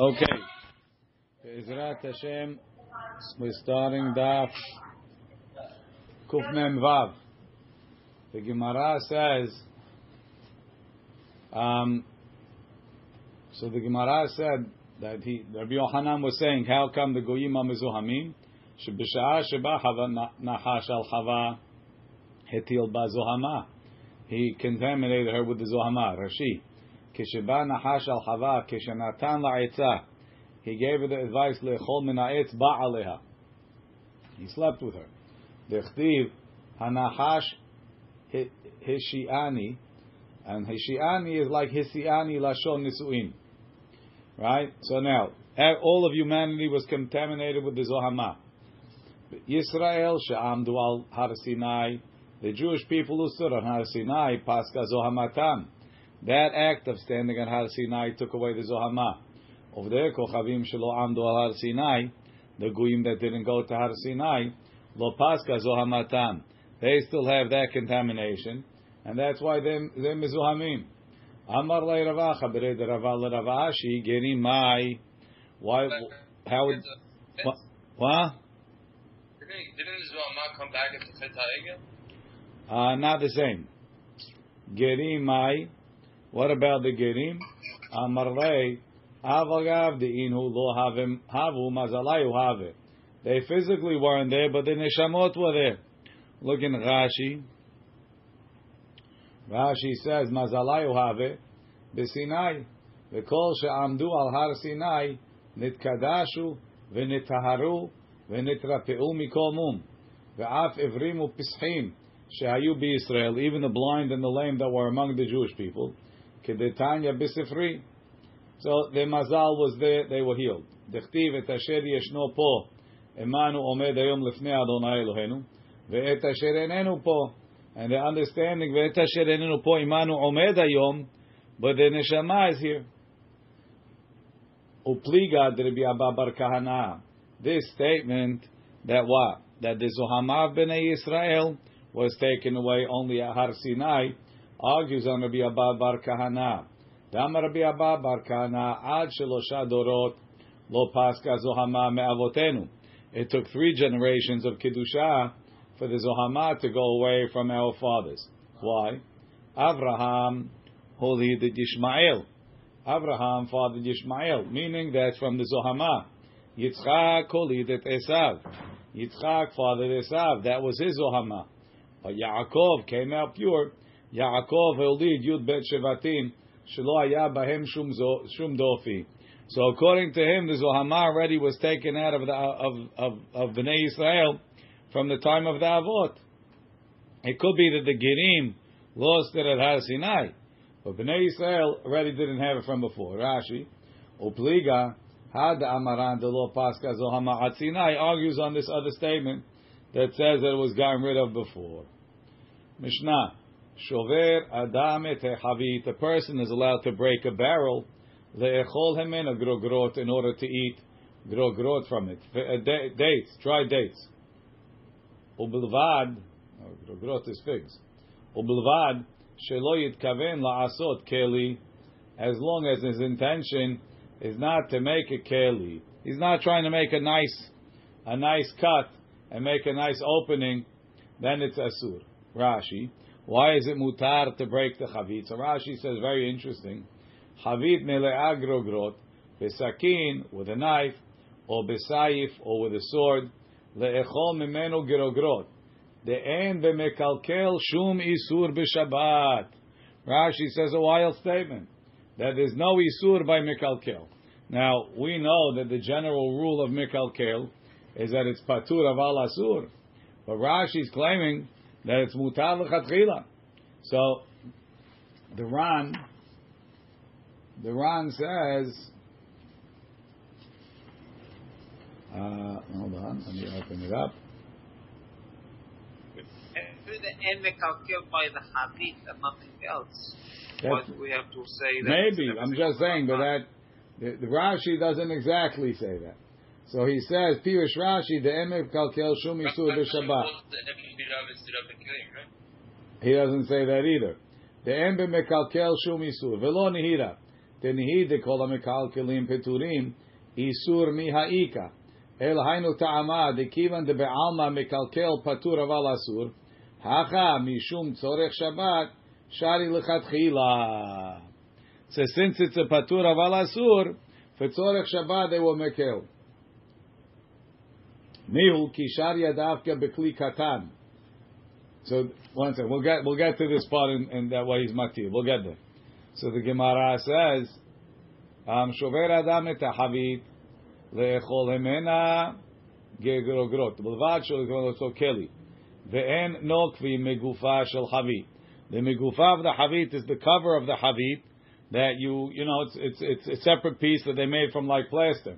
Okay. Be'ezrat Hashem, we're starting Daf Kuf Mem Vav. The Gemara says, um, so the Gemara said that he, Rabbi Yohanan was saying, how come the Goyim are mezuhamim? שבשעה שבה חווה נחש על חווה הטיל בה זוהמה. He contaminated her with the zohama, Rashi. כשבא נחש על חווה, כשנתן לה עצה, he gave her the advice לאכול מן העץ, בא עליה. He slept with her. דכתיב, הנחש השיאני, and Hishiani is like Hisiani Lashon Nisuin. Right? So now, all of humanity was contaminated with the Zohama. Yisrael she'amdu al Har Sinai, the Jewish people who stood on Har Sinai, Pascha Zohamatam. That act of standing on Har Sinai took away the Zohama. Over there, Kochavim shelo amdu al Har Sinai, the Goyim that didn't go to Har Sinai, lo Pascha Zohamatam. They still have that contamination, and that's why they're, Mizuhamim. Amar le Rav Acha, bered Rava Rav Ashi, geri mai. Why, how would, what? what? Didn't Zohama come back into Chet again? Uh, not the same. Gerim mai. What about the gerim? Amarlei avagav deinu lo havim havu mazalayu have. They physically weren't there, but the neshamot were there. Look in Rashi. Rashi says mazalayu have b'Sinai. וכל שעמדו על הר סיני נתקדשו ונטהרו ונתרפאו מכל מום ואף עברים ופסחים שהיו בישראל, even the blind and the lame that were among the Jewish people, כדתניא בספרי. So the mazal was there, they were healed. דכתיב את אשר ישנו פה, עמנו עומד היום לפני אדוני אלוהינו, ואת אשר איננו פה, and the understanding, ואת אשר איננו פה, עמנו עומד היום, but the neshama is here. Upliga Rabbi Abba Bar Kahana. This statement that what? That the Zohama of Bnei Israel was taken away only at Har Sinai argues on Rabbi Abba Bar Kahana. Dam Rabbi Abba Bar Kahana ad shelosha dorot lo paska Zohama me'avotenu. It took three generations of Kiddusha for the Zohama to go away from our fathers. Why? Avraham holy the Yishmael. Abraham fathered Yishmael, meaning that's from the Zohama. Yitzchak holidet Esav. Yitzchak fathered Esav. That was his Zohama. But Yaakov came out pure. Yaakov Yud Bet Shevatim. Shelo bahem shum dofi. So according to him, the Zohama already was taken out of the of of of Bnei Israel from the time of the Avot. It could be that the Gerim lost it at Har Sinai. But Bnei Israel already didn't have it from before. Rashi, Upliga, had the Amaran de lo Pascha Zohama at Sinai argues on this other statement that says that it was gotten rid of before. Mishnah, Shover Adam et Havit, a person is allowed to break a barrel, le'echol hemen a grogrot in order to eat grogrot from it. Uh, dates, dry dates. Ubelvad, oh, grogrot is figs. Ubelvad, shelo yitkaven la'asot keli, as long as his intention is not to make a keli. He's not trying to make a nice, a nice cut and make a nice opening, then it's asur. Rashi, why is it mutar to break the chavit? So Rashi says very interesting. Chavit mele'a grogrot, besakin with a knife, or besayif or with a sword, le'echol mimenu grogrot. De'en b'mekalkel shum isur b'shabbat. Rashi says a wild statement that there's no isur by mekalkel. Now we know that the general rule of mekalkel is that it's patur of al asur, but Rashi is claiming that it's mutar l'chatchila. So the Ran, the Ran says. Uh, hold on, let me open it up. And through the end mekalkel by the hadith and nothing else. That's- But we have to say that. Maybe I'm just saying, but that the, the Rashi doesn't exactly say that. So he says, Pirish Rashi, the Emev Kalkel Shum Yisur B'Shabbat. He doesn't say that either. The Emev Mekalkel Shum Yisur. Velo Nihira. The Nihide Kol Mekalkelim Peturim Yisur Mihaika. El Hainu Ta'ama, the Kivan the Be'alma Mekalkel Patur Aval Asur. Hacha Mishum Tzorech Shabbat Shari L'Chatchila. So since it's a Patur Aval Asur, for Tzorech Shabbat they will Mekel. Mihu kishar yadavka bekli katan. So one second, we'll get we'll get to this part and, that way he's matir. We'll get there. So the Gemara says, shover adam et havit leechol hemena gegrogrot. B'lvad shel so keli. Ve'en nokvi megufa shel havit. The megufa of the havit is the cover of the havit that you you know it's it's it's a separate piece that they made from like plaster.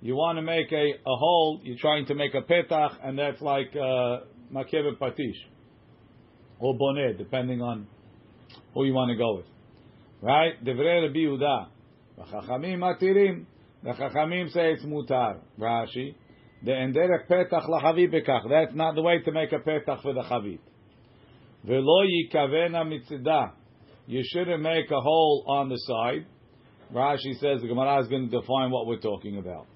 you want to make a, a hole, you're trying to make a petach, and that's like uh, makevet patish or bonnet, depending on who you want to go with. Right? Devrei Rabbi Yehuda. Chachamim matirim. The Chachamim say it's mutar. Rashi. The enderech petach lachavi bekach. That's not the way to make a petach for the chavit. Velo yikavena mitzida. You shouldn't make a hole on the side. Rashi says the Gemara is going to define what we're talking about.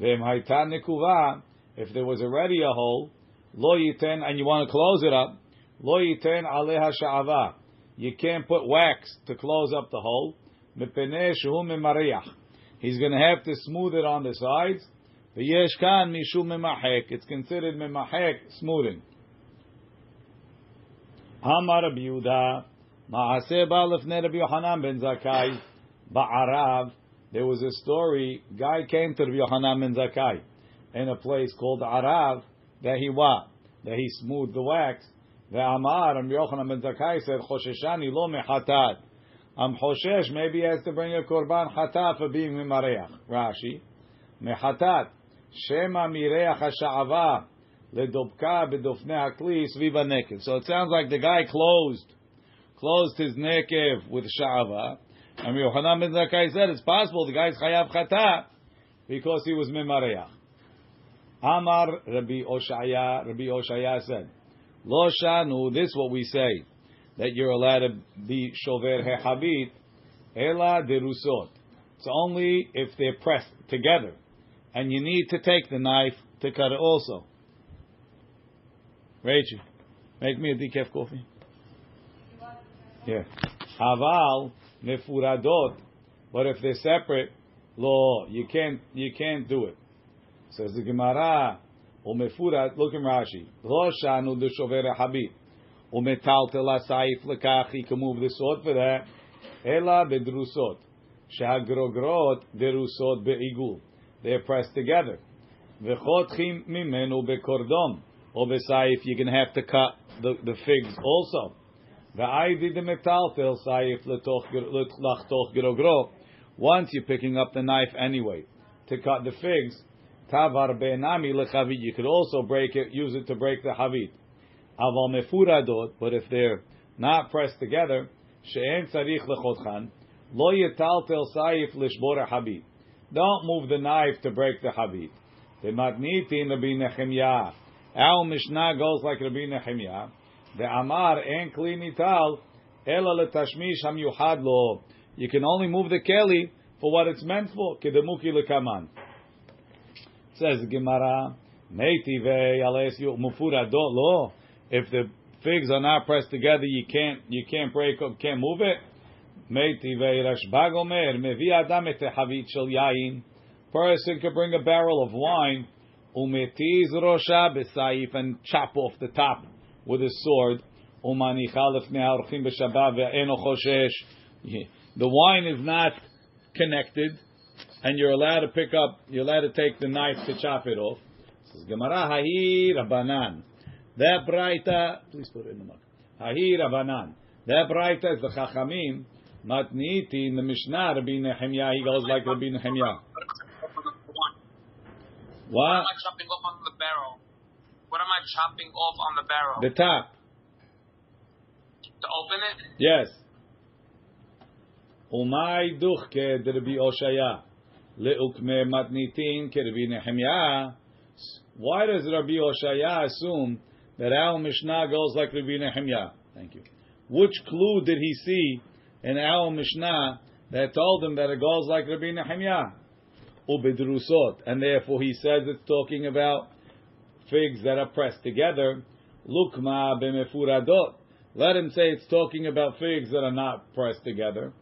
If there was already a hole, lo yiten, and you want to close it up, lo yiten aleha sha'ava. You can't put wax to close up the hole. He's going to have to smooth it on the sides. It's considered memahek, smoothing. Amar Rabbi Yehuda, Ma'aseh Ba'alef Rabbi Yohanan ben Zakai, Ba'arav, there was a story. Guy came to Rabbi Yohanan ben Zakkai in a place called Arav that he what? That he smoothed the wax. The Amar and Yochanan ben Zakkai said, "Chosheshani lo mechatat." I'm choshesh. Maybe he has to bring a korban chatat for being mimareach. Rashi, mechatat shema mireach hasha'ava ledobka bedofne hakli sviva nekev. So it sounds like the guy closed, closed his nekev with sha'ava, and Yochanan ben Zakkai said it's possible the guy's chayav chata because he was memareach. Amar Rabbi Oshaya, Rabbi Oshaya said, Lo shanu, this is what we say, that you're allowed to be shover hehabit, ela derusot. It's only if they're pressed together, and you need to take the knife to cut it also. Rachel, make me a decaf coffee. Yeah. Aval, nefuradot, but if they're separate, lo, you can't you can't do it. Says the Gemara, o mefurad, look in Rashi, lo shanu de shover habit, o metaltel saif lekach, he can move the sword for that, ela bedrusot, shagrogrot derusot beigul, they're pressed together. V'chotchim mimenu bekordom, oh, or besaif, you're going to have to cut the, the figs also. Once you're picking up the knife anyway to cut the figs, tavar be'nami lechavit. You could also break it, use it to break the havit. Aval mefuradot, but if they're not pressed together, she'en tzarich lechotchan, lo yetaltel saif lishbor habit. Don't move the knife to break the habit. The matnitin Rabbi Nehemiah. Our Mishnah goes like Rabbi Nehemiah. The Amar en kli nital ela letashmish hamyuhad lo. You can only move the keli for what it's meant for. Kedemuki lekaman. Says Gemara, Meitive ales mufura do lo. If the figs are not pressed together, you can't you can't break up, can't move it. Meitive Rashbag Omer mevi adam et havit shel yain. Person can bring a barrel of wine umetiz rosha besaif and chop off the top with a sword. The wine is not connected, and you're allowed to pick up, you're allowed to take the knife to chop it off. Says Gemara Hahi Rabbanan. That braita, please put it in the mug. Hahi Rabbanan. That braita is the Chachamim. Matniti in the Mishnah, Rabbi Nehemiah, he goes like Rabbi Nehemiah. What What? Chopping off on the barrel? What am I chopping off on the barrel? The top. to open it? Yes. Umay derbi Oshaya. Leukme matnitin Nehemiah. Why does Rabbi Oshaya assume that our Mishnah goes like Rabbi Nehemiah? Thank you. Which clue did he see in our Mishnah that told him that it goes like Rabbi Nehemiah? Ubidrusot. And therefore he says it's talking about figs that are pressed together. Lukma b'mefuradot. Let him say it's talking about figs that are not pressed together.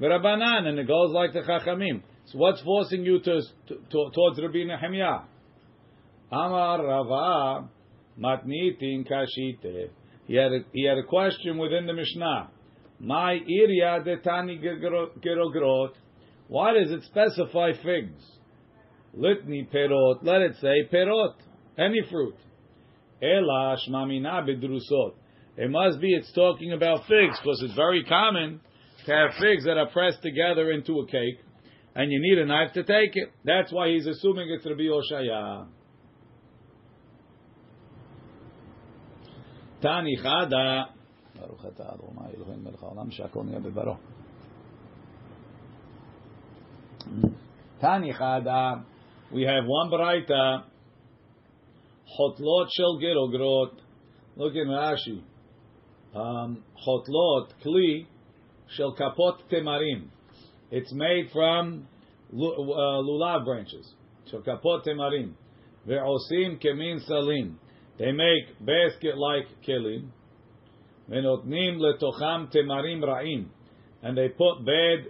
V'rabanan, and it goes like the Chachamim. So what's forcing you to, to, to towards Rabbi Nehemiah? Amar Rava matnitin kashite. He had a, he had a question within the Mishnah. My iria detani gerogrot. Why does it specify figs? Litni perot. Let it say perot Any fruit. Ela shmamina bedrusot. It must be it's talking about figs because it's very common to have figs that are pressed together into a cake, and you need a knife to take it. That's why he's assuming it's Rabbi Oshaya. Tani chada. Baruch atah Adonai Eloheinu melech haolam she'akol nהיה בדברו. Tani chada. We have one baraita. Chotlot shel gerogrot. Look in Rashi. Um, chotlot, kli, shel kapot temarim. It's made from uh, lulav branches. Shel kapot temarim. Ve'osim kemin salim. They make basket-like kelim. Ve'notnim letocham temarim ra'im. And they put bad,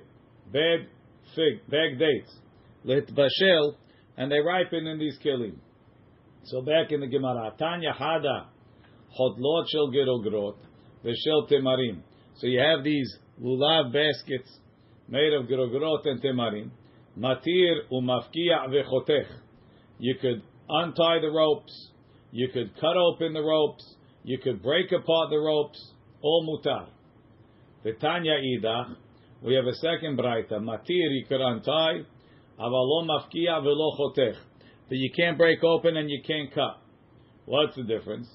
bad fig, bad dates. Litbashel, and they ripen in these kelim. So back in the Gemara, Tanya Hada, Chodlot Shel Gerogrot, Veshel Temarim. So you have these lulav baskets made of gerogrot and temarim. Matir umafkia vechotech. You could untie the ropes. You could cut open the ropes. You could break apart the ropes. All mutar. The Tanya Idach. We have a second braita. Matir you could untie. Avalom mafkia velo chotech. But you can't break open and you can't cut. What's the difference?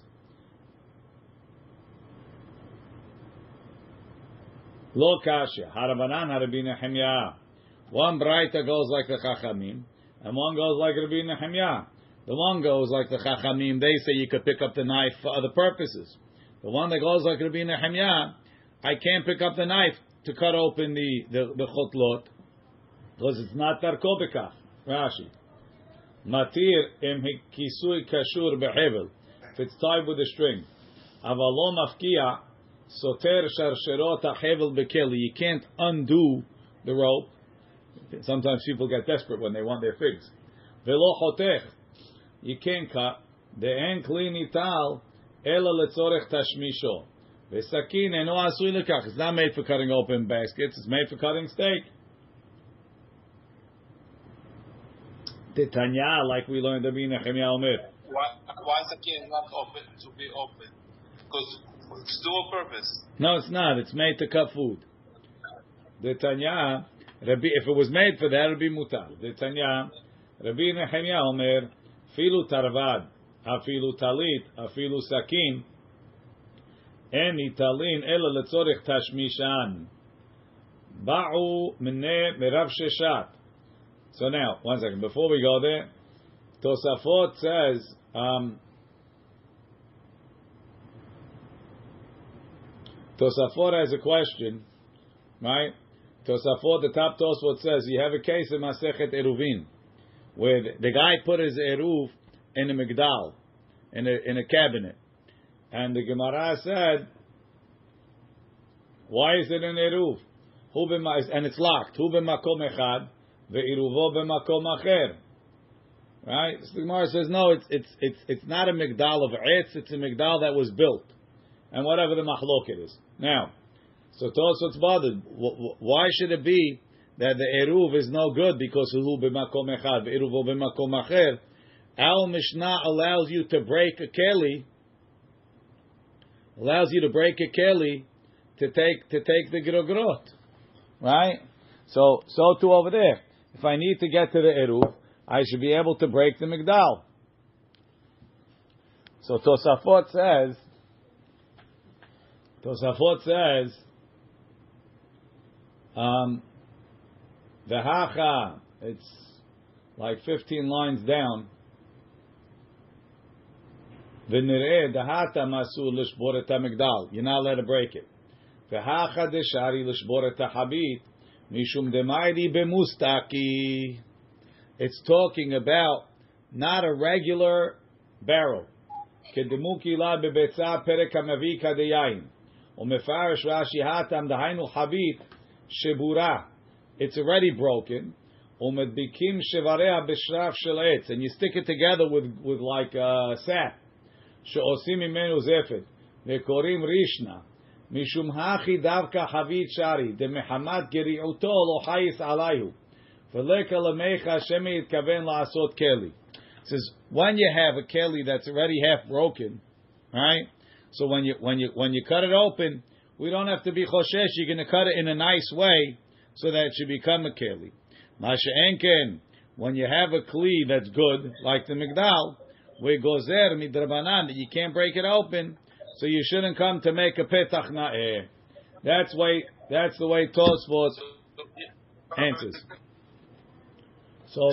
Lo kasha. Harabanan Harabi Nehemiah. One braita goes like the Chachamim, and one goes like Rabbi Nehemiah. The one goes like the Chachamim. They say you could pick up the knife for other purposes. The one that goes like Rabbi Nehemiah, I can't pick up the knife to cut open the the, the chotlot because it's not darko bekach. Rashi. Matir im kisui kashur behevel. If it's tied with a string. Avalom mafkia soter sharsherot hevel bekeli. You can't undo the rope. Sometimes people get desperate when they want their figs. Velo chotech. You can't cut. The en kli nital ela letzorech tashmisho. Vesakin eno asui. It's not made for cutting open baskets. It's made for cutting steak. Titanya, like we learned, Rabbi Nehemiah Omer. Why, is the can not open to be open? Because it's dual purpose. No, it's not. It's made to cut food. The Tanya, Rabbi, if it was made for that, it would be mutar. The Tanya, Rabbi Nehemiah Omer, filu tarvad, afilu talit, afilu sakin, en italin ela letzorich tashmishan. Ba'u minne merav sheshat. So now, one second. Before we go there, Tosafot says, um, Tosafot has a question, right? Tosafot, the top Tosafot says, you have a case in Masechet Eruvin, where the, guy put his Eruv in a Migdal, in a, in a cabinet. And the Gemara said, why is it an Eruv? And it's locked. Hu b'makom echad, ve'iruvo b'makom acher. Right? So the Gemara says, no, it's, it's, it's, it's not a Migdal of Etz, it's a Migdal that was built. And whatever the Mahloket is. Now, so Tosot's bothered. Wh- wh- Why should it be that the Eruv is no good because Hu b'makom echad, ve'iruvo b'makom acher? Our Mishnah allows you to break a keli, allows you to break a keli to take to take the grogrot, right? So so too over there. If I need to get to the eruv, I should be able to break the Migdal. So Tosafot says, Tosafot says, um, the hacha, it's like 15 lines down. You're not allowed to break it. V'hacha deshari l'shbor et habit mishum demayri b'mustaki. It's talking about not a regular barrel. כדמוקי לה בביצה פרק המביא כדיין. ומפרש רש"י הטם דהיינו חבית שבורה. It's already broken. ומדביקים שבריה בשרף של עץ. And you stick it together with, with like a sap. שעושים ממנו זפת. וקוראים רישנה. משום הכי דווקא חבית שרי, דמחמת גריעותו לא חייס עליהו. ולקה למיכה שמא התכוון לעשות כלי. It says when you have a keli that's already half broken, right? So when you when you when you cut it open, we don't have to be choshesh. You're going to cut it in a nice way so that it should become a keli. Masha enken when you have a kli that's good like the migdal, we gozer midrabanan that you can't break it open, so you shouldn't come to make a petach na'eh. That's way. That's the way Tosfos answers. So.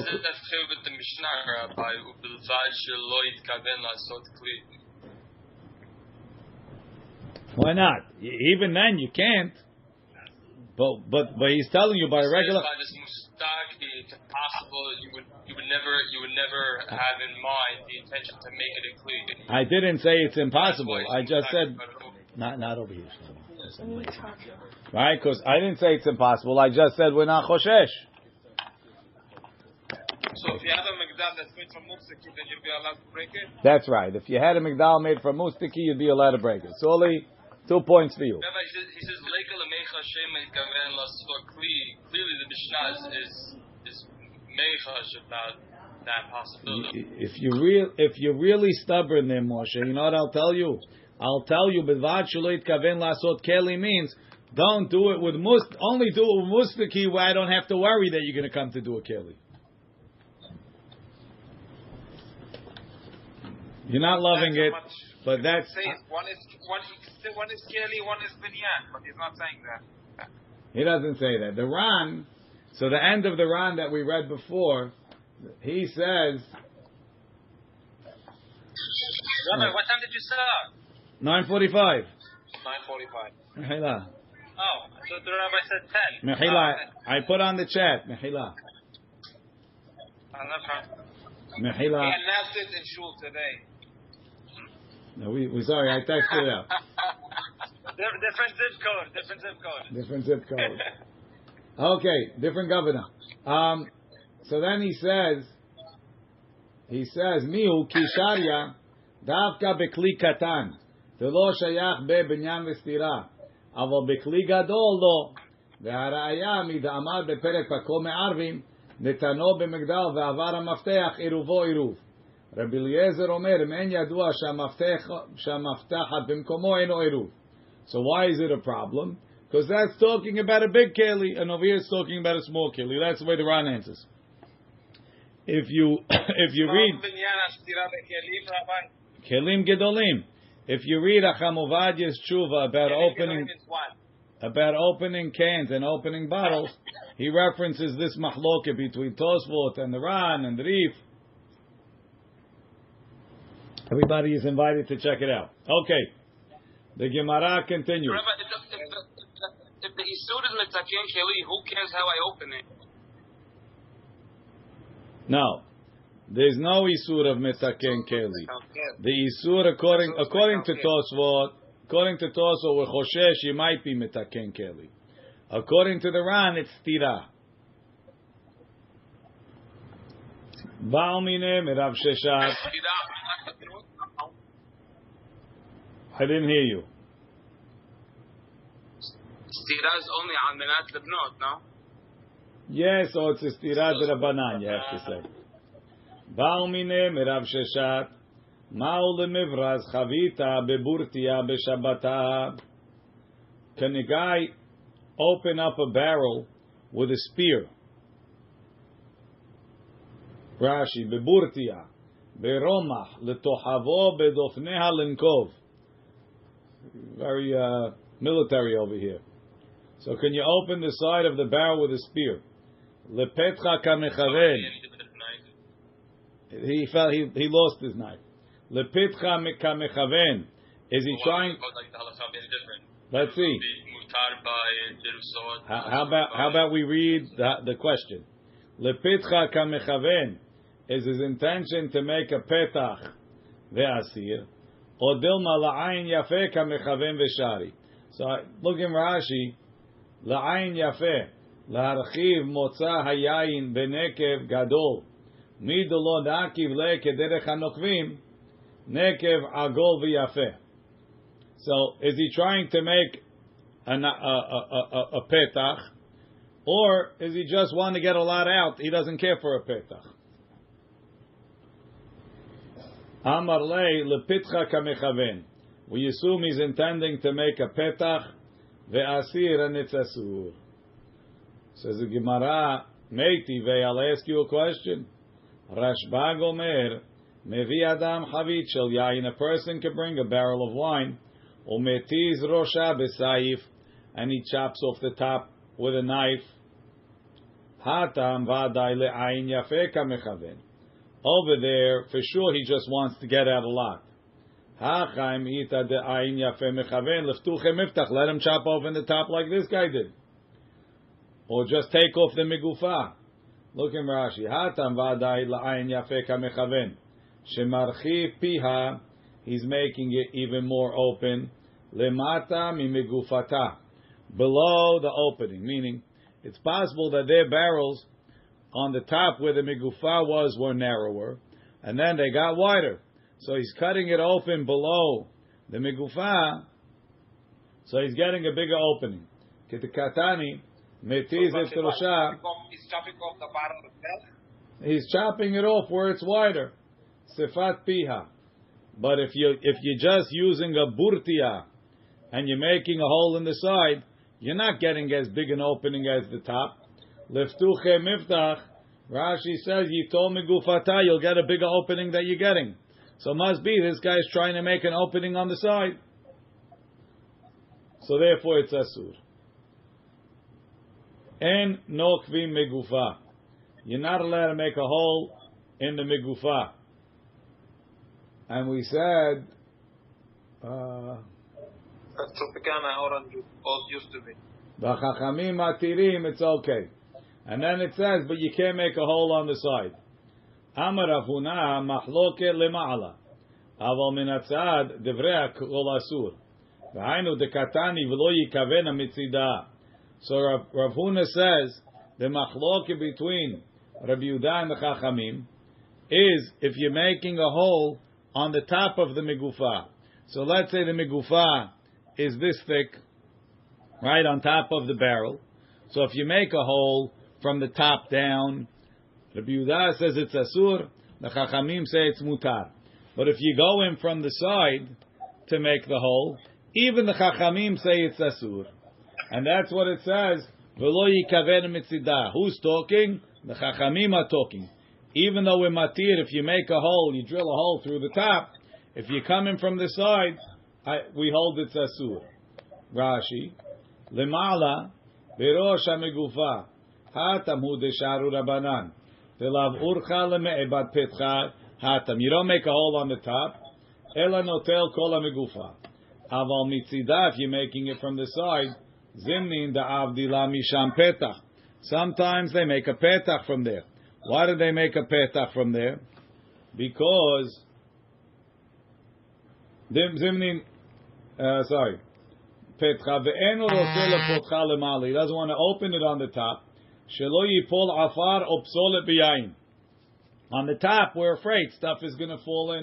Why not? Even then you can't. But but but he's telling you by regular. By this mustaki, it's impossible. That you would you would never you would never have in mind the intention to make it a kli. I didn't say it's impossible. I just said Mustaki cut it open. not not over here. Right? Because I didn't say it's impossible. I just said we're not choshesh. So if you have a Magdal that's made from Mustaki, then you'll be allowed to break it? That's right. If you had a migdal made from mustiki, you'd be allowed to break it. So only two points for you. Rabbi, he says, he says Leika lemecha shema yitkaven lasot kli. Clearly the Mishnah is, is, is mechash that possibility. If you real, if you're really stubborn, there, Moshe, you know what I'll tell you? I'll tell you, "B'vad shelo kaven lasot keli" means don't do it with must. Only do it with mustaki, where I don't have to worry that you're going to come to do a keli. You're not loving it, much but that's Say one is one is one is Keli, one is Binyan, but he's not saying that. he doesn't say that. The Ran, so the end of the Ran that we read before, he says Rabbi, what time did you start? nine forty-five. Nine forty-five. Mehila, Oh, I thought the rabbi said ten. Mehila. Oh, I put on the chat. Mehila, trying- He announced it in shul today. No, we, we sorry, I texted it out. Di- different zip code. Different zip code. Different zip code. Okay, different governor. Um, so then he says, he says, mihu kisharya davka bekli katan, velo shayach be binyan v'stira, aval bekli gadol lo, והראיה מדאמר בפרק פקו מערבים, נתנו במגדל ועבר המפתח עירובו עירוב. רבי אליעזר אומר, אם אין ידוע שהמפתח, שהמפתחת במקומו אינו עירוב. So why is it a problem? Because that's talking about a big keli, and over here it's talking about a small keli. That's the way the Ran answers. If you if you read kelim gedolim, if you read Chacham Ovadia's tshuva about opening Gedolim is what? about opening cans and opening bottles, he references this mahloket between Tosfot and the Ran and the Rif. Everybody is invited to check it out. Okay, the Gemara continues. Rabbi, Isur is Metakin Keli, who cares how I open it? No, there's no isur of metaken keli. The isur according according to Tosfot, according to Tosfot with Choshesh, you might be metaken keli. According to the Ran, it's tira. Baal Baalmine merav sheshat. I didn't hear you. Stira is only on Menat Lebnot, no? Yes, or it's a stira de you have to say. Baalmine merav sheshat. Ma'u lemivraz chavita beburtia beshabata. Can a guy open up a barrel with a spear? Rashi, beburtia, beromach, letochavo, bedofneha linkov. Very uh, military over here. So can you open the side of the barrel with a spear? Lepetcha kamechaven. He felt he, he lost his knife. Lepitcha kamechaven. Is he trying? Let's see. How, how about how about we read the, the question? Lepitcha kamechaven is his intention to make a petach ve'asir, or dilma la'ayin yafe kamechaven ve'shari. So look in Rashi, la'ayin yafe להרחיב מוצא היין בנקב גדול, מדלו נקיב לה כדרך הנוקבים, נקב עגול ויפה. So, is he trying to make a, a, a, a, a petach, or is he just want to get a lot out? He doesn't care for a petach. Amar lei lepitcha kamechaven. We assume he's intending to make a petach ve'asir and. Says the Gemara, Meiti I'll ask you a question. Rashbag Omer, Mevi Adam Havit Shel a person can bring a barrel of wine, Umetiz Rosha Besayif, and he chops off the top with a knife. Hatam Vadai Le'ayin Yafeka Mechaven. Over there, for sure, he just wants to get out a lot. Hachaim Ita De'ayin Yafe Mechaven, Leftuche Miftach, let him chop off in the top like this guy did or just take off the migufa. Look in Rashi. Hatam vadai la'ayin yafeka mechaven. Shemarchi piha, he's making it even more open. Lemata mimigufata, below the opening. Meaning, it's possible that their barrels on the top where the migufa was were narrower, and then they got wider. So he's cutting it open below the migufa, so he's getting a bigger opening. Kitikatani, Metiz et Rosha, He's chopping off the barrel itself. he's chopping it off where it's wider. Sifat piha. But if you if you're just using a burtia and you're making a hole in the side, you're not getting as big an opening as the top. Leftuche miftach. Rashi says, "Yitol megufata." You'll get a bigger opening that you're getting. So must be this guy is trying to make an opening on the side. So therefore, it's asur. En nokvim megufa. You're not allowed to make a hole in the megufa. And we said, uh, Tropicana orange used to be. B'chachamim matirim, it's okay. And then it says, but you can't make a hole on the side. Avuna mahloke lema'ala. Aval min hatzad devrei kol asur. V'hainu dekatani v'lo yikavena mitzida. So Rav, Huna says the machloke between Rabbi Yehuda and the Chachamim is if you're making a hole on the top of the migufa. So let's say the migufa is this thick, right on top of the barrel. So if you make a hole from the top down, Rabbi Yehuda says it's asur. The Chachamim say it's mutar. But if you go in from the side to make the hole, even the Chachamim say it's asur. And that's what it says. Who's talking? The Chachamim are talking. Even though we're matir, if you make a hole, you drill a hole through the top. If you come in from the side, I, we hold it's asur. Rashi, lemala berosh hamegufa hatam hu desharu rabanan velav urcha leme'ebat petcha hatam. You don't make a hole on the top. Ela notel kol hamegufa. Aval mitzida, if you're making it from the side, zimnin da avdila misham petach. Sometimes they make a petach from there. Why do they make a petach from there? Because zimnin, uh, sorry, petcha ve'en lepotcha lemali. He doesn't want to open it on the top. Shelo yipol afar o psolet b'yayin. On the top, we're afraid stuff is going to fall in.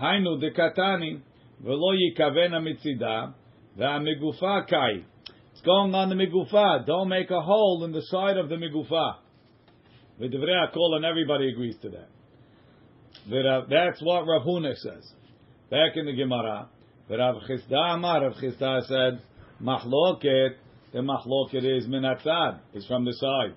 Hainu dekatani ve'lo yikavena mitzida ve'amigufa kai. It's going on the migufa. Don't make a hole in the side of the migufa. V'divrei Hakol, and everybody agrees to that. That's what Rav Huna says. Back in the Gemara, Rav Chisda Amar, Rav Chisda said, Machloket, the machloket is minatzad, is from the side.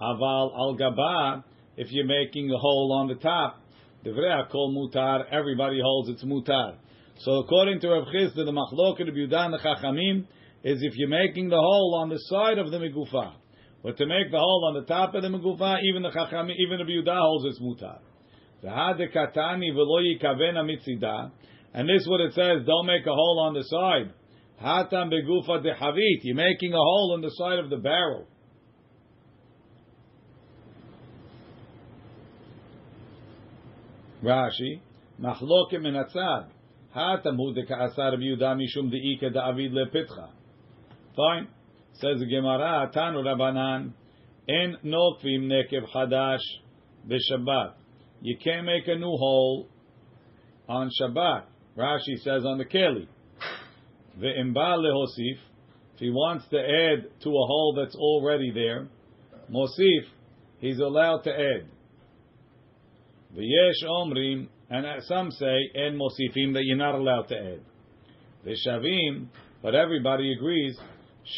Aval al gaba, if you're making a hole on the top. Divrei kol mutar, everybody holds it's mutar. So according to Rav Chisda, the machloket of Yudan Chachamim is if you're making the hole on the side of the megufa, but to make the hole on the top of the megufa, even the Chachamim, even the Yudah holds it's mutar. katani v'lo yikavena mitzida, and this is what it says: don't make a hole on the side. Hatam begufa dehavit. You're making a hole in the side of the barrel. Rashi, מחלוקת מן הצד. התלמוד דכעשר רבי יהודה משום דאיכא דאביד לפתחה. Fine. Says the Gemara, Tanu Rabbanan, En nokvim nekev chadash b'Shabbat. You can't make a new hole on Shabbat. Rashi says on the keli. Ve'imba lehosif. If he wants to add to a hole that's already there, mosif, he's allowed to add. The V'yesh omrim, and some say, en mosifim, that you're not allowed to add. V'shavim, but everybody agrees,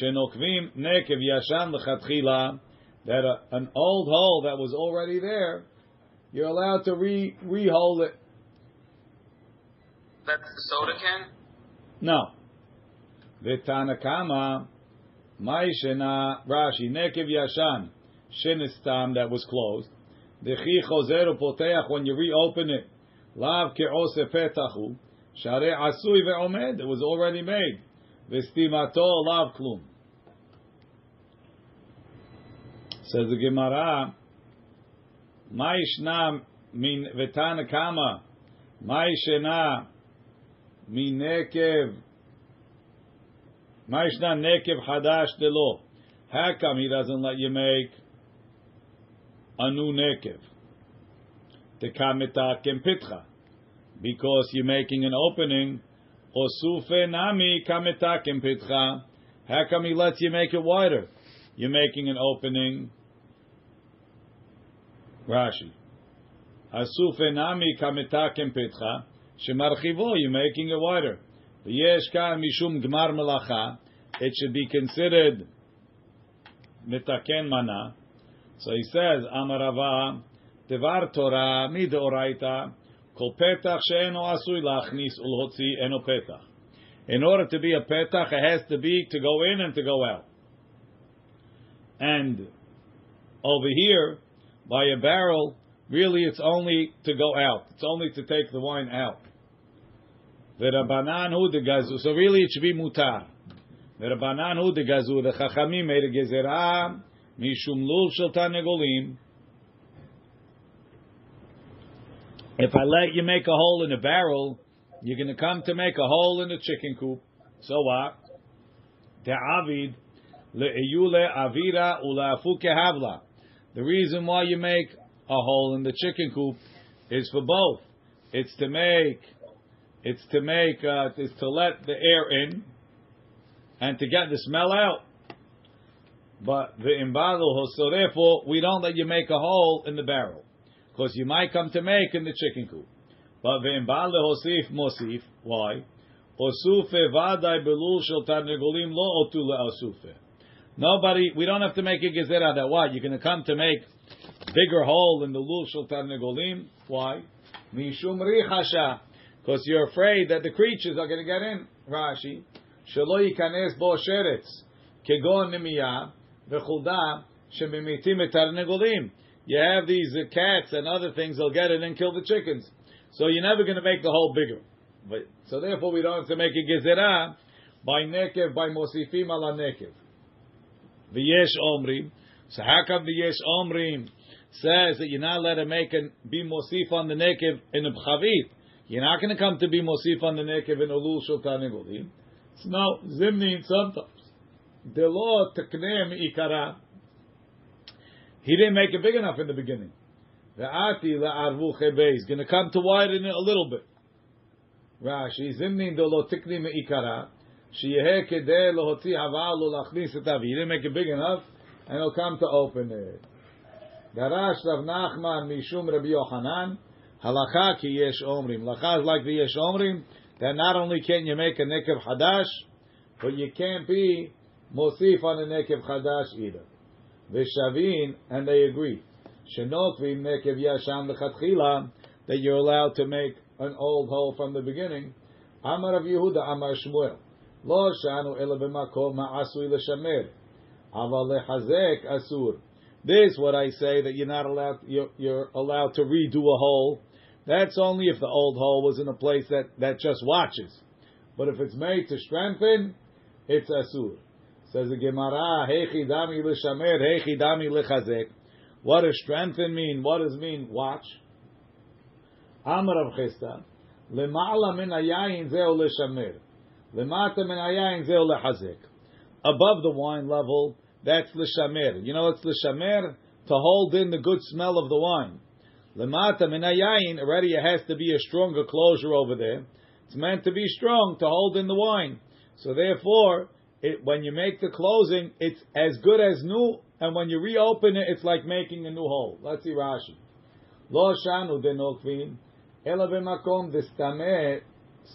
shenokvim nekev yashan l'chatchila, that a, an old hole that was already there, you're allowed to re re-hole it. That's the soda can? No. V'tanakama, ma'ishena, Rashi, nekev yashan, shenistam, that was closed. Dechi chozer upoteach, when you reopen it, lav ke'ose petachu, share asui ve'omed, it was already made. V'stimato lav klum. Says the Gemara, Ma'ishna min vetana kama, Ma'ishena min nekev, Ma'ishna nekev hadash delo. How come he doesn't let you make anu nekev. Tekametakem pitcha. Because you're making an opening. Osufe nami kametakem pitcha. How come he lets you make it wider? You're making an opening. Rashi. Asufe nami kametakem pitcha. Shemarchivo, you're making it wider. Yesh kan mishum gmar melacha. It should be considered mitaken mana. So he says, Amar Rava, Devar Torah, Midoraita, Kol Petach She'eno Asui Lachnis Ulhotzi Eno Petach. In order to be a Petach, it has to be to go in and to go out. And over here, by a barrel, really it's only to go out. It's only to take the wine out. V'rabanan hu de gazu. So really it should be mutar. V'rabanan hu de gazu. The chachamim made a gezerah Mishum lul shel tanegolim. If I let you make a hole in a barrel, you're going to come to make a hole in the chicken coop. So what? The Te'avid le'eyule avira ula'afu havla. The reason why you make a hole in the chicken coop is for both. It's to make, it's to make, uh, is to let the air in and to get the smell out. But the imbadal so therefore we don't let you make a hole in the barrel because you might come to make in the chicken coop. But the imbadal hosif mosif why? Osufe vaday belul shel tarnegolim lo otule osufe. Nobody, we don't have to make a gezerah that why you're going to come to make bigger hole in the lul shel tarnegolim. Why? Mishum richasha, because you're afraid that the creatures are going to get in. Rashi, shelo yikanes bo sheretz, kegon nimiyah. v'chulda shemimitim etarnegolim. You have these uh, cats and other things; they'll get it and kill the chickens. So you're never going to make the hole bigger. But, so therefore, we don't have to make a gezerah by nekev by mosifim ala nekev. V'yesh omrim. So how come the yesh omrim says that you're not allowed to make and be mosif on the nekev in a bchavit? You're not going to come to be mosif on the neck of an Ulul lul shel tarnegolim. No, zimni sometimes. Delo teknem ikara. He didn't make it big enough in the beginning. The ati la'arvu chebe is going to come to widen it a little bit. Rashi zimnin delo tiknim ikara. Sheyehe kedeh lohotzi haval lachnis etav. He didn't make it big enough, and he'll come to open it. Darash Rav Nachman mishum Rabbi Yochanan. Halacha ki yesh omrim. Halacha is like the yesh omrim. That not only can you make a nekev hadash, but you can't be Mosif on a Nekev hadash either. Veshavin, and they agree. Shenokvim nekev yashan lechatchila, that you're allowed to make an old hole from the beginning. Amar Rav Yehuda, Amar Shmuel. Lo shanu ela b'makom ma'asui l'shamer. Aval lehazek asur. This, is what I say, that you're not allowed, you're, you're allowed to redo a hole. That's only if the old hole was in a place that, that just watches. But if it's made to strengthen, it's asur. Says the Gemara, Hechi dami l'shamer, hechi dami l'chazek. What does strengthen mean? What does mean watch? Amar Chisda, Lema'ala min hayayin zeo l'shamer. Lemata min hayayin zeo l'chazek. Above the wine level, that's l'shamer. You know what's l'shamer? To hold in the good smell of the wine. Lemata min hayayin, already it has to be a stronger closure over there. It's meant to be strong to hold in the wine. So therefore, it, when you make the closing, it's as good as new, and when you reopen it, it's like making a new hole. Let's see Rashi. Lo shanu denokvin, ela b'makom distameh,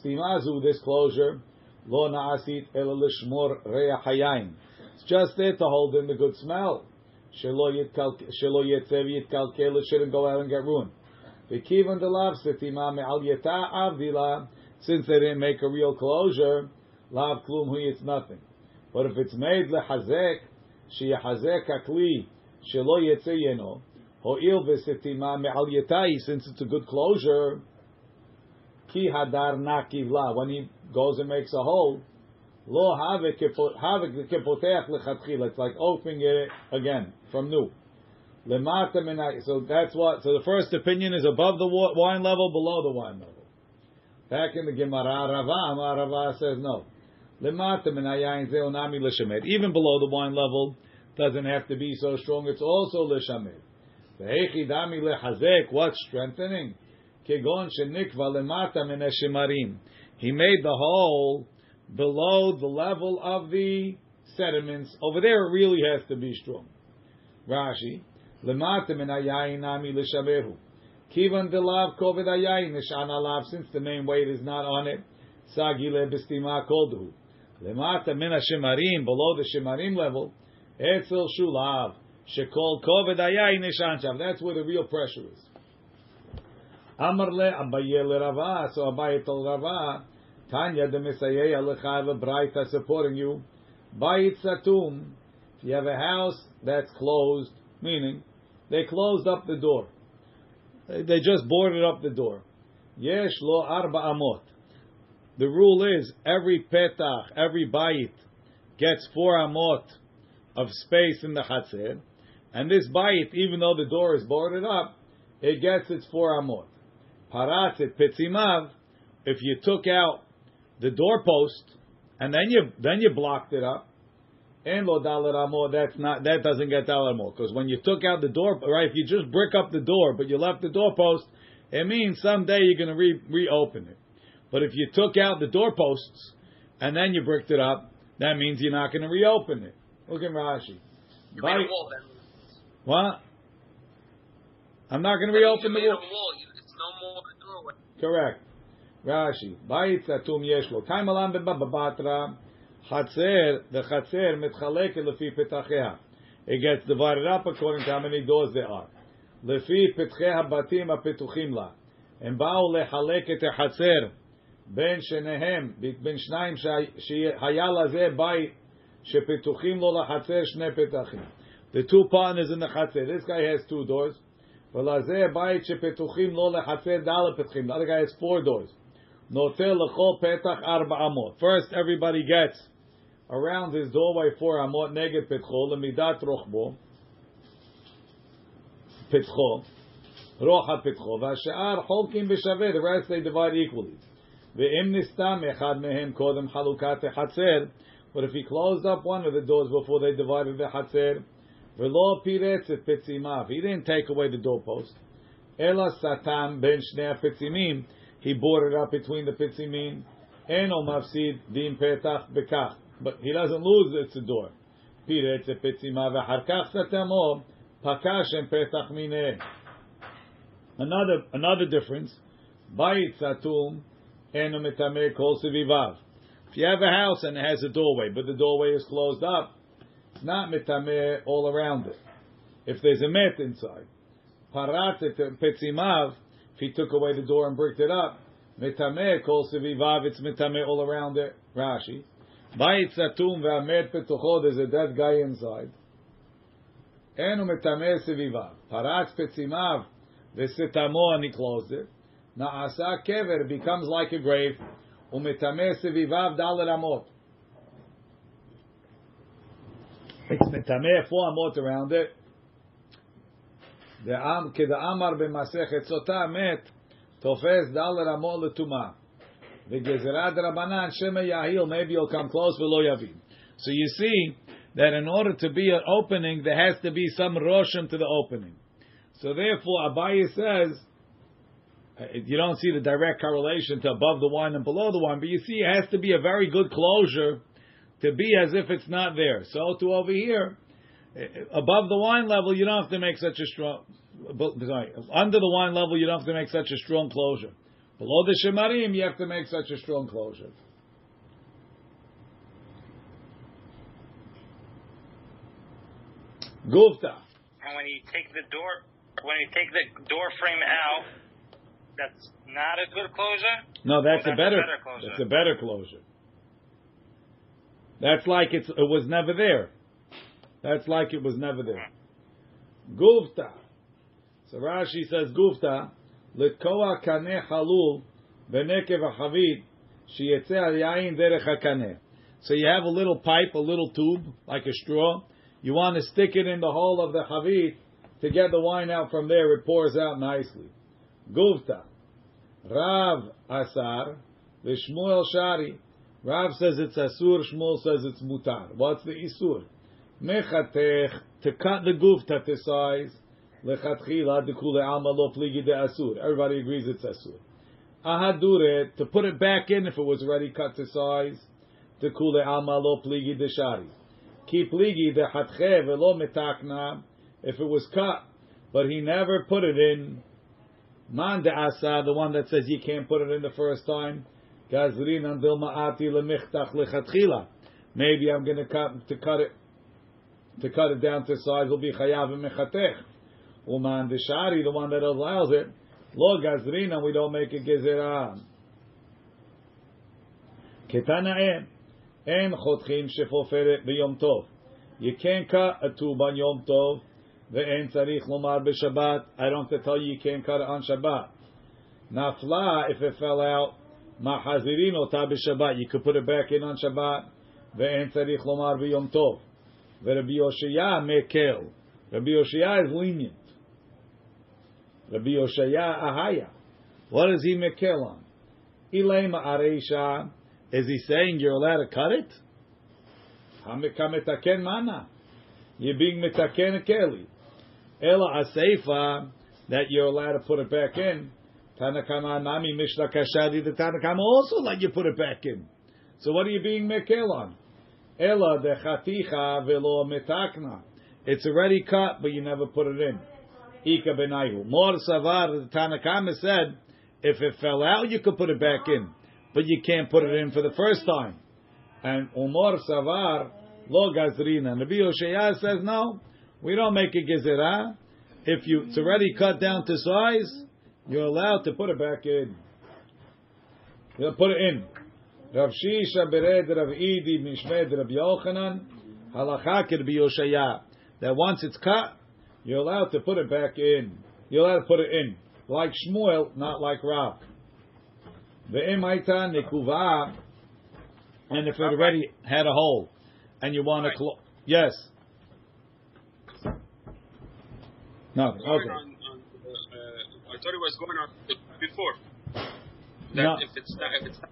stimazu, this closure, lo na'asit ela lishmor hayayin. It's just there to hold in the good smell. Shelo yetzev yitkalkel, it shouldn't go out and get ruined. V'kivan delav setima me'al yeta avdila, since they didn't make a real closure, lav klum hu it's nothing. But if it's made lehazek, sheyahazek akli, shelo yetze yeno, ho'il v'setima me'al yetai, since it's a good closure, ki hadar nakiv la, when he goes and makes a hole, lo havik kepotech lechatchila, it's like opening it again, from new. Lemata minai, so that's what, so the first opinion is above the wine level, below the wine level. Back in the Gemara, Rava, Rava says no. Even below the wine level, doesn't have to be so strong. It's also l'shamer. Ve'echidami lehazek. What's strengthening? Kegon shenikva lemata min shimarim. He made the hole below the level of the sediments. Over there, it really has to be strong. Rashi lemata min hayayin nami l'shamehu. Kivan delav kovid hayayin nishan alav. Since the main weight is not on it, sagile bistima koldu. Lemata min shimarim, below the shimarim level, etzel shulav, shekol koved ayayin nishanshav. That's where the real pressure is. Amar le Abaye le Rava, so Abaye told Rava, Tanya de Misayeh alecha, have a braita supporting you. Bayit satum, if you have a house that's closed, meaning they closed up the door. They just boarded up the door. Yesh lo arba amot. The rule is every petach, every bayit gets four amot of space in the chatzir, and this bayit, even though the door is boarded up, it gets its four amot. Paratzit petzimav, if you took out the doorpost and then you then you blocked it up, and lo dalar amot, that's not that doesn't get dalar amot because when you took out the door, right? If you just brick up the door but you left the doorpost, it means someday you're going to re- reopen it. But if you took out the doorposts and then you bricked it up, that means you're not going to reopen it. Look at Rashi. You made a wall then. What? I'm not going to reopen the wall. wall. It's no more a doorway. Correct. Rashi. Bayit satum yeshlo. Time alam bebabatra. Chatzer. The chatzer mitchalek lefi petachea. It gets divided up according to how many doors there are. לפי פתחי הבתים הפתוחים לה. הם באו לחלק את החצר בין שניהם, בין שניים שהיה לזה בית שפתוחים לו לחצר שני פתחים. The two partners in the חצר. This guy has two doors. ולזה בית שפתוחים לו לחצר ד' פתחים. The other guy has four doors. First, everybody gets around his doorway four amot neged pitcho, lemidat rochbo petcho rocha petcho v'ashe'ar holkim b'shaveh. The rest they divide equally. Ve'im nistam echad mehem kodem halukat hatzer. But if he closed up one of the doors before they divided the hatzer, v'lo piretz et petzimav. He didn't take away the doorpost. Ela satam ben shnei pitzimim. He bought it up between the pitzimin. Eno mafsid din petach bekach. But he doesn't lose the tzidor. Pirets e pitzima v'harkach satamo pakash en petach mineh. Another another difference. Bayit satum eno metameh kol sevivav. If you have a house and it has a doorway, but the doorway is closed up, it's not metameh all around it. If there's a met inside, parat et he took away the door and bricked it up, metameh kol sevivav, it's metameh all around it. Rashi. Bayit satum ve'amed petocho, there's a dead guy inside. Enu metameh sevivav. Parat petzimav ve'setamo, and he closed it. Na'asa kever, becomes like a grave. Umetameh sevivav dalet amot. It's metameh four amot around it. The am כדאמר במסכת סוטה מת תופס דל רמו לטומאה. וגזירת רבנן שמא יהיל, maybe you'll come close ולא יבין. So you see that in order to be an opening, there has to be some roshem to the opening. So therefore, Abaye says, uh, you don't see the direct correlation to above the wine and below the wine, but you see it has to be a very good closure to be as if it's not there. So to over here, above the wine level, you don't have to make such a strong. Sorry, under the wine level, you don't have to make such a strong closure. Below the shemarim, you have to make such a strong closure. Gufta. And when you take the door, when you take the door frame out, that's not a good closure. No, that's, a better. better closure. That's a better closure. That's like it's, it was never there. That's like it was never there. Gufta. So Rashi says Gufta. Lekoa kaneh halul benekev achavit sheyetze al yain derech. So you have a little pipe, a little tube, like a straw. You want to stick it in the hole of the chavit to get the wine out from there. It pours out nicely. Gufta. Rav Asar, Vishmuel Shari. Rav says it's Asur, Shmuel says it's Mutar. What's the Isur? Mechatech, to cut the gufta to size. Lechatchila, dekule alma lo pligi de Asur. Everybody agrees it's Asur. Ahadure, to put it back in if it was already cut to size. Dekule alma lo pligi de Shari. Ki pligi de hatche velo metakna. If it was cut, but he never put it in. Man de asa, the one that says you can't put it in the first time. Gazrin andil ma'ati lemichtach lechatchila. Maybe I'm going to cut to cut it to cut it down to size will be chayav and mechatech. Uman de shari, the one that allows it. Lo gazrina, we don't make a gezerah. Ketanae, en chotchim shefoferet b'yom tov. You can't cut a tube on Yom Tov. Ve'en tzarich lomar b'Shabbat. I don't have to tell you you can't cut it on Shabbat. Nafla, if it fell out, mahazirin ota b'Shabbat. You could put it back in on Shabbat. Ve'en tzarich lomar b'Yom Tov. Ve'Rabbi Yoshaya mekel. Rabbi Yoshaya is lenient. Rabbi Yoshaya ahaya. What is he mekel on? Ilema areisha. Is he saying you're allowed to cut it? Hamekam mana. You're being metaken keli. Ela aseifa that you're allowed to put it back in. Tanakama nami mishla kashadi. The Tanakama also let you put it back in. So what are you being mekel on? Ela de chaticha velo metakna. It's already cut, but you never put it in. Ika benayu. Mor savar. The Tanakama said, if it fell out, you could put it back in, but you can't put it in for the first time. And Umar Savar lo gazrina. Nabi Oshaya says no, we don't make a gezerah. If you it's already cut down to size, you're allowed to put it back in. You'll put it in. Rav Shisha bered Rav Idi mishmed Rav Yochanan halacha Rabbi Yoshaya that once it's cut, you're allowed to put it back in. You're allowed to put it in, like Shmuel, not like Rav. Ve'em haita nekuva, and if it already had a hole, and you want to close, yes. No, okay. on, on, uh, I thought it was going on before. That No. if it's not, if it's not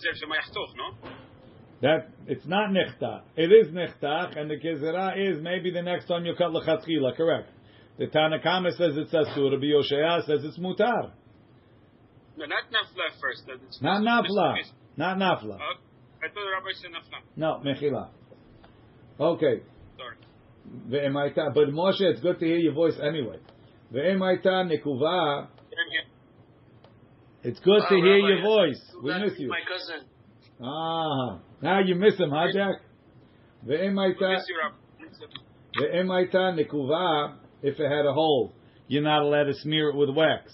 there's a mayachtoch, no? That it's not nechtach. It is nechtach, and the gezerah is maybe the next time you cut lechatchila. Correct. The Tanakama says it's asur. Rabbi Yoshaya says it's mutar. No, not nafla first. It's Not nafla. Not nafla. Uh, I thought the rabbi said nafla. No mechila. Okay. Sorry. But Moshe, it's good to hear your voice anyway. Same here. It's good to hear Rabbi, your voice. We miss you. My cousin. Ah, now you miss him, huh, Jack? You rabbi. Ve'emaita nekuva. If it had a hole, you're not allowed to smear it with wax.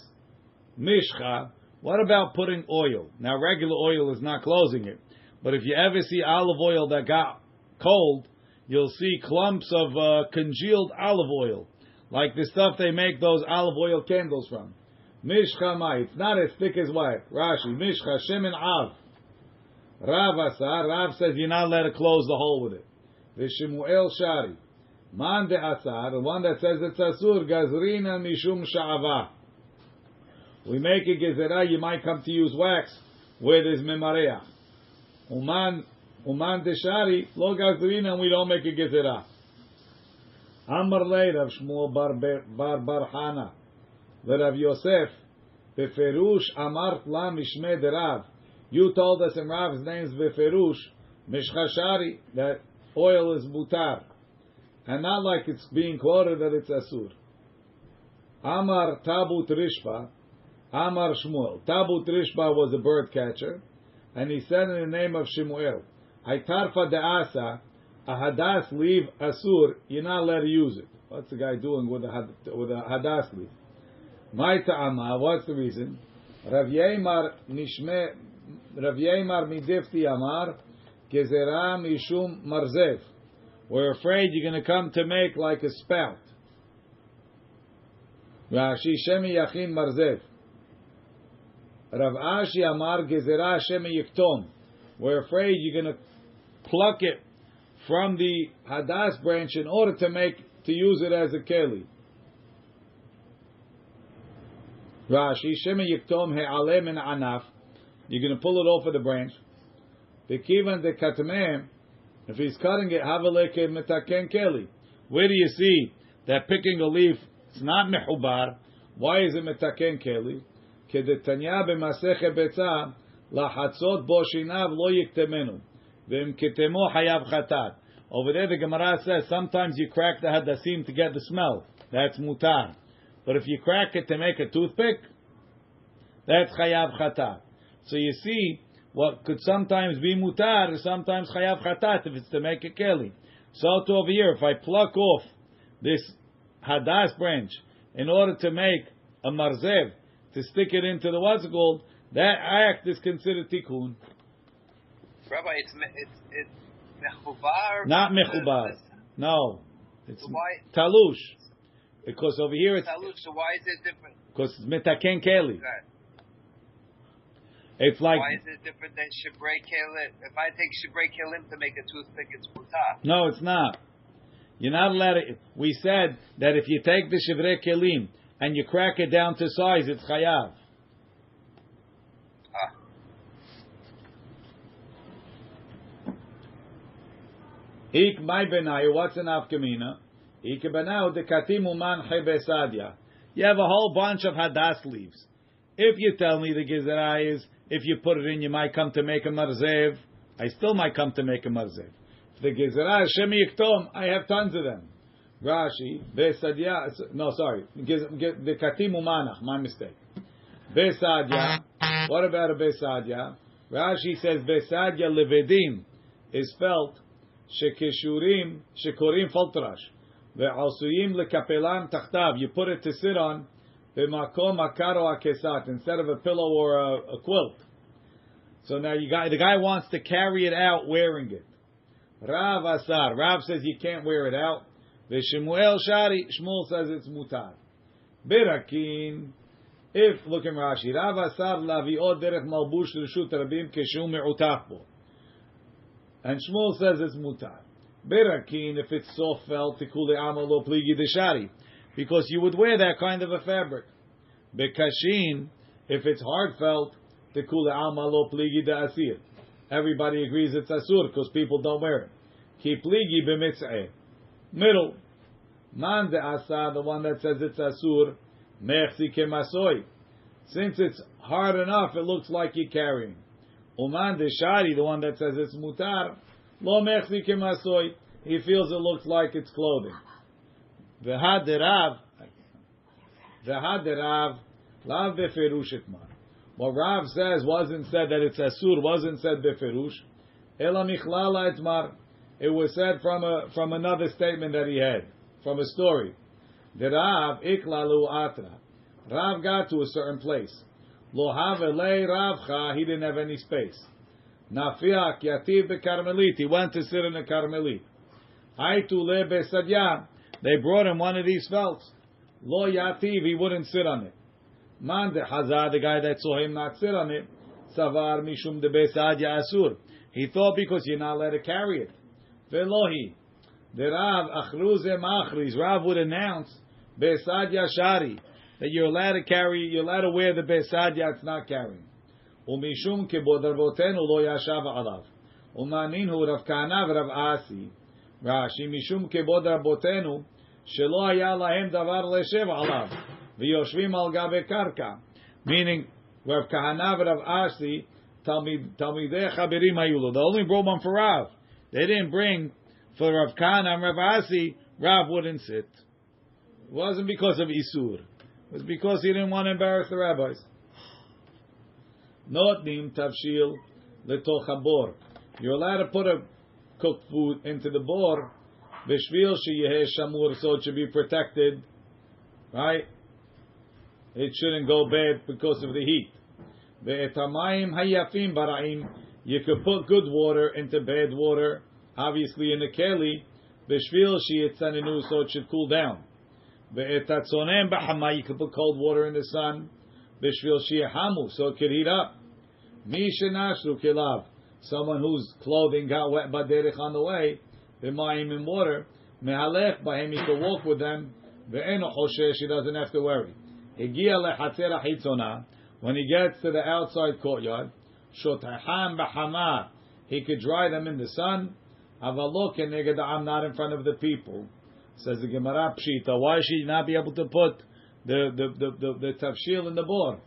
Mishcha, what about putting oil? Now, regular oil is not closing it, but if you ever see olive oil that got cold, you'll see clumps of uh, congealed olive oil, like the stuff they make those olive oil candles from. Mishcha it's not as thick as wax. Rashi, Mishcha shemen av. Rav asar, Rav says you're not allowed to close the hole with it. Vishimuel shari. Man de asar, the one that says it's asur, gazrina mishum sha'ava. We make a gezerah, you might come to use wax where there's memareach. Uman, uman de shari, lo gazrina, we don't make a gezerah. Amar Rav Shmuel bar, bar bar Hana. Rav Yosef, beferush amart la mishme Rav. You told us in Rav's names beferush, mishchashari, that oil is mutar. And not like it's being quoted that it's asur. Amar tabut rishpa, Amar Shmuel. Tabut rishpa was a bird catcher, and he said in the name of Shemuel, Haitarfa de'asa, a hadas leaf asur, you're not allowed to use it. What's the guy doing with a, had- with a hadas leaf? My ta'ama, what's the reason? Rav Yeimar nishme, Rav Yeimar midifti amar, gezerah mishum marzev. We're afraid you're going to come to make like a spout. Rashi shemi yachin marzev. Rav Ashi amar gezerah shemi yiktom. We're afraid you're going to pluck it from the hadas branch in order to make to use it as a keli. Rashi shemi yiktom he'aleh min anaf. You're going to pull it off of the branch. Bekivan de katmeh. If he's cutting it, havaleke metaken keli. Where do you see that picking a leaf it's not mehubar? Why is it metaken keli? כדתניא במסכת ביצה, לחצות בו שיניו לא יקטמנו, ואם קטמו חייב חטאת. Over there the Gemara says sometimes you crack the hadasim to get the smell. That's mutar. But if you crack it to make a toothpick, that's chayav chatat. So you see, what could sometimes be mutar is sometimes chayav chatat if it's to make a keli. So to over here, if I pluck off this hadas branch in order to make a marzev, to stick it into the what's called, that act is considered tikkun. Rabbi, it's it's it's mechubar. Not mechubar. No. It's talush. Because over here it's talush? So why is it different? because it's mitaken keli. It's like why is it different than shibrei kelim? If I take shibrei kelim to make a toothpick, it's mutar. no, it's not. You're not allowed to. We said that if you take the shivrei kelim and you crack it down to size, it's chayav. Ah. Ik my benayu, what's an afkamina? You have a whole bunch of hadas leaves. If you tell me the gezerah is, if you put it in, you might come to make a marzev. I still might come to make a marzev. The gezerah is shemi yiktom, I have tons of them. Rashi, besadya, no, sorry, the katimu manach, my mistake. Besadya, what about a besadya? Rashi says besadya levedim is spelled shekeshurim, shekorim foltrash. Ve'asuyim lekapelam tachtav. You put it to sit on b'makom akaro akesat instead of a pillow or a, a quilt. So now you got the guy wants to carry it out wearing it. Rav Asar. Rav says you can't wear it out. V'Shmuel Shari. Shmuel says it's mutar. Birakin. If look in Rashi, Rav Asar laviot derech malbush reshut rabim keshu me'utach bo. And Shmuel says it's mutar. Berakin, if it's soft felt, tikule amalo pligi deshari, because you would wear that kind of a fabric. Bekashin, if it's hard felt, tikule amalo pligi de asir. Everybody agrees it's asur because people don't wear it. Ki pligi b'mitzeh. Middle. Man de asa, the one that says it's asur, mechsi kemasoi. Since it's hard enough, it looks like you're carrying. Uman de shari, the one that says it's mutar, lo mechzi kemasoi. He feels it looks like it's clothing. V'had de Rav, v'had de Rav, lav beferush etmar. What Rav says wasn't said that it's asur, wasn't said beferush. Ela michlala etmar. It was said from a from another statement that he had, from a story. The Rav iklalu atra. Rav got to a certain place. Lo havele Ravcha, he didn't have any space. Nafiak yativ bekarmelit. He went to sit in the Carmelit. Aitu le besadya. They brought him one of these felts. Lo yativ, he wouldn't sit on it. Man de Hazar, the guy that saw him not sit on it, savar mishum de besadya asur. He thought because you're not allowed to carry it. Velohi. The Rav achruze machriz. Rav would announce besadya shari that you're allowed to carry, you're allowed to wear the besadya. It's not carrying. Umishum kibod rabotenu lo yashav alav. Umaninhu Rav Kahana v'Rav Asi. Rashi mishum kibod rabotenu shelo haya lahem davar leshev alav v'yoshvim al gabe karka. Meaning, Rav Kahana v'Rav Asi talmidei chaberim hayulo. They only brought one for Rav. They didn't bring for Rav Kahana and Rav Asi. Rav wouldn't sit. It wasn't because of Isur. It was because he didn't want to embarrass the rabbis. Notnim tavshil letoch habor. You're allowed to put a cooked food into the bor, b'shvil sheyeh shamur, so it should be protected, right? It shouldn't go bad because of the heat. Ve'etamayim hayafim bara'im. You could put good water into bad water, obviously in the keli, b'shvil sheyitzaninu, so it should cool down. Ve'etatzonem b'hama. You could put cold water in the sun, b'shvil sheyehamu, so it could heat up. Mi shenashru kilav. Someone whose clothing got wet by derech on the way, b'mayim in water, mehalech b'hem, he could walk with them, ve'eno choshesh, he doesn't have to worry. Higia lechatzera hitzona, when he gets to the outside courtyard, shotaham b'hama, he could dry them in the sun, avalok I'm not in front of the people. Says the Gemara Pshita, why should he not be able to put the the the the, the tafshil in the bor?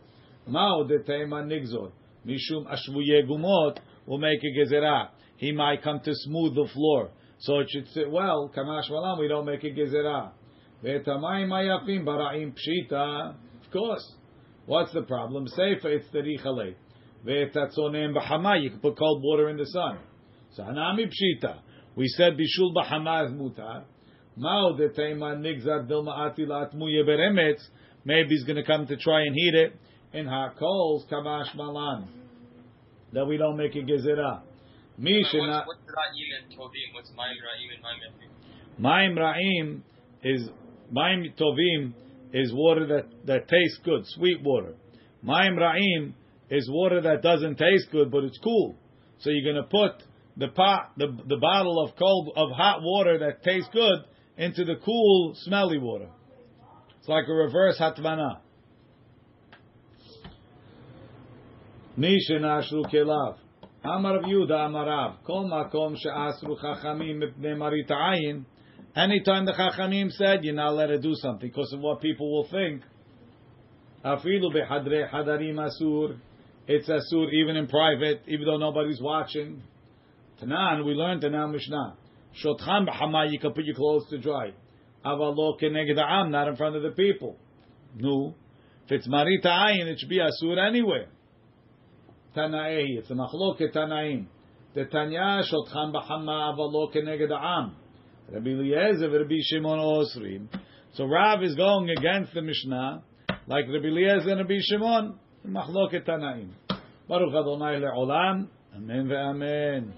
Mao teima nigzor. Mishum ashvuye gumot will make a gezerah. He might come to smooth the floor, so it should sit well. Kamash malam, we don't make a gezerah. Ve'tamayim ayafim bara'im pshita. Of course. What's the problem? Seifa, it's the richale. Ve'tatzonem b'hama, you can put cold water in the sun. So hanami pshita. We said bishul b'hama is mutar. Mao de teima nigzar dilma ati la'atmuye. Maybe he's going to come to try and heat it in hot coals. Kamash malan. That we don't make a gezerah. Mi What's, shena- what's Ra'im and Tovim? What's Mayim Ra'im and Yafim? Maim Ra'im is Maim Tovim is water that, that tastes good, sweet water. Maim Ra'im is water that doesn't taste good, but it's cool. So you're going to put the pot, the, the bottle of cold of hot water that tastes good into the cool, smelly water. It's like a reverse hatvana. Nishin ashru kelav. Amar of Yuda Amarav. Kol makom she'asru chachamim mipnei marit ayin. Anytime the chachamim said you're not allowed to do something because of what people will think. Afilu behadre hadarim asur. It's asur even in private, even though nobody's watching. Tanan, we learned in our Mishnah. Shotchan b'hama, you can put your clothes to dry. Avalo keneged ha'am, not in front of the people. No. If it's marita ayin, it should be asur anywhere. Tanaei, it's a machloket tanaim. The Tanya shotchan b'hama avalo keneged ha'am. Rabbi Eliezer, Rabbi Shimon Osrim. So Rav is going against the Mishnah, like Rabbi Eliezer and Rabbi Shimon. Machloket tanaim. Baruch Adonai le'olam. Amen ve'amen.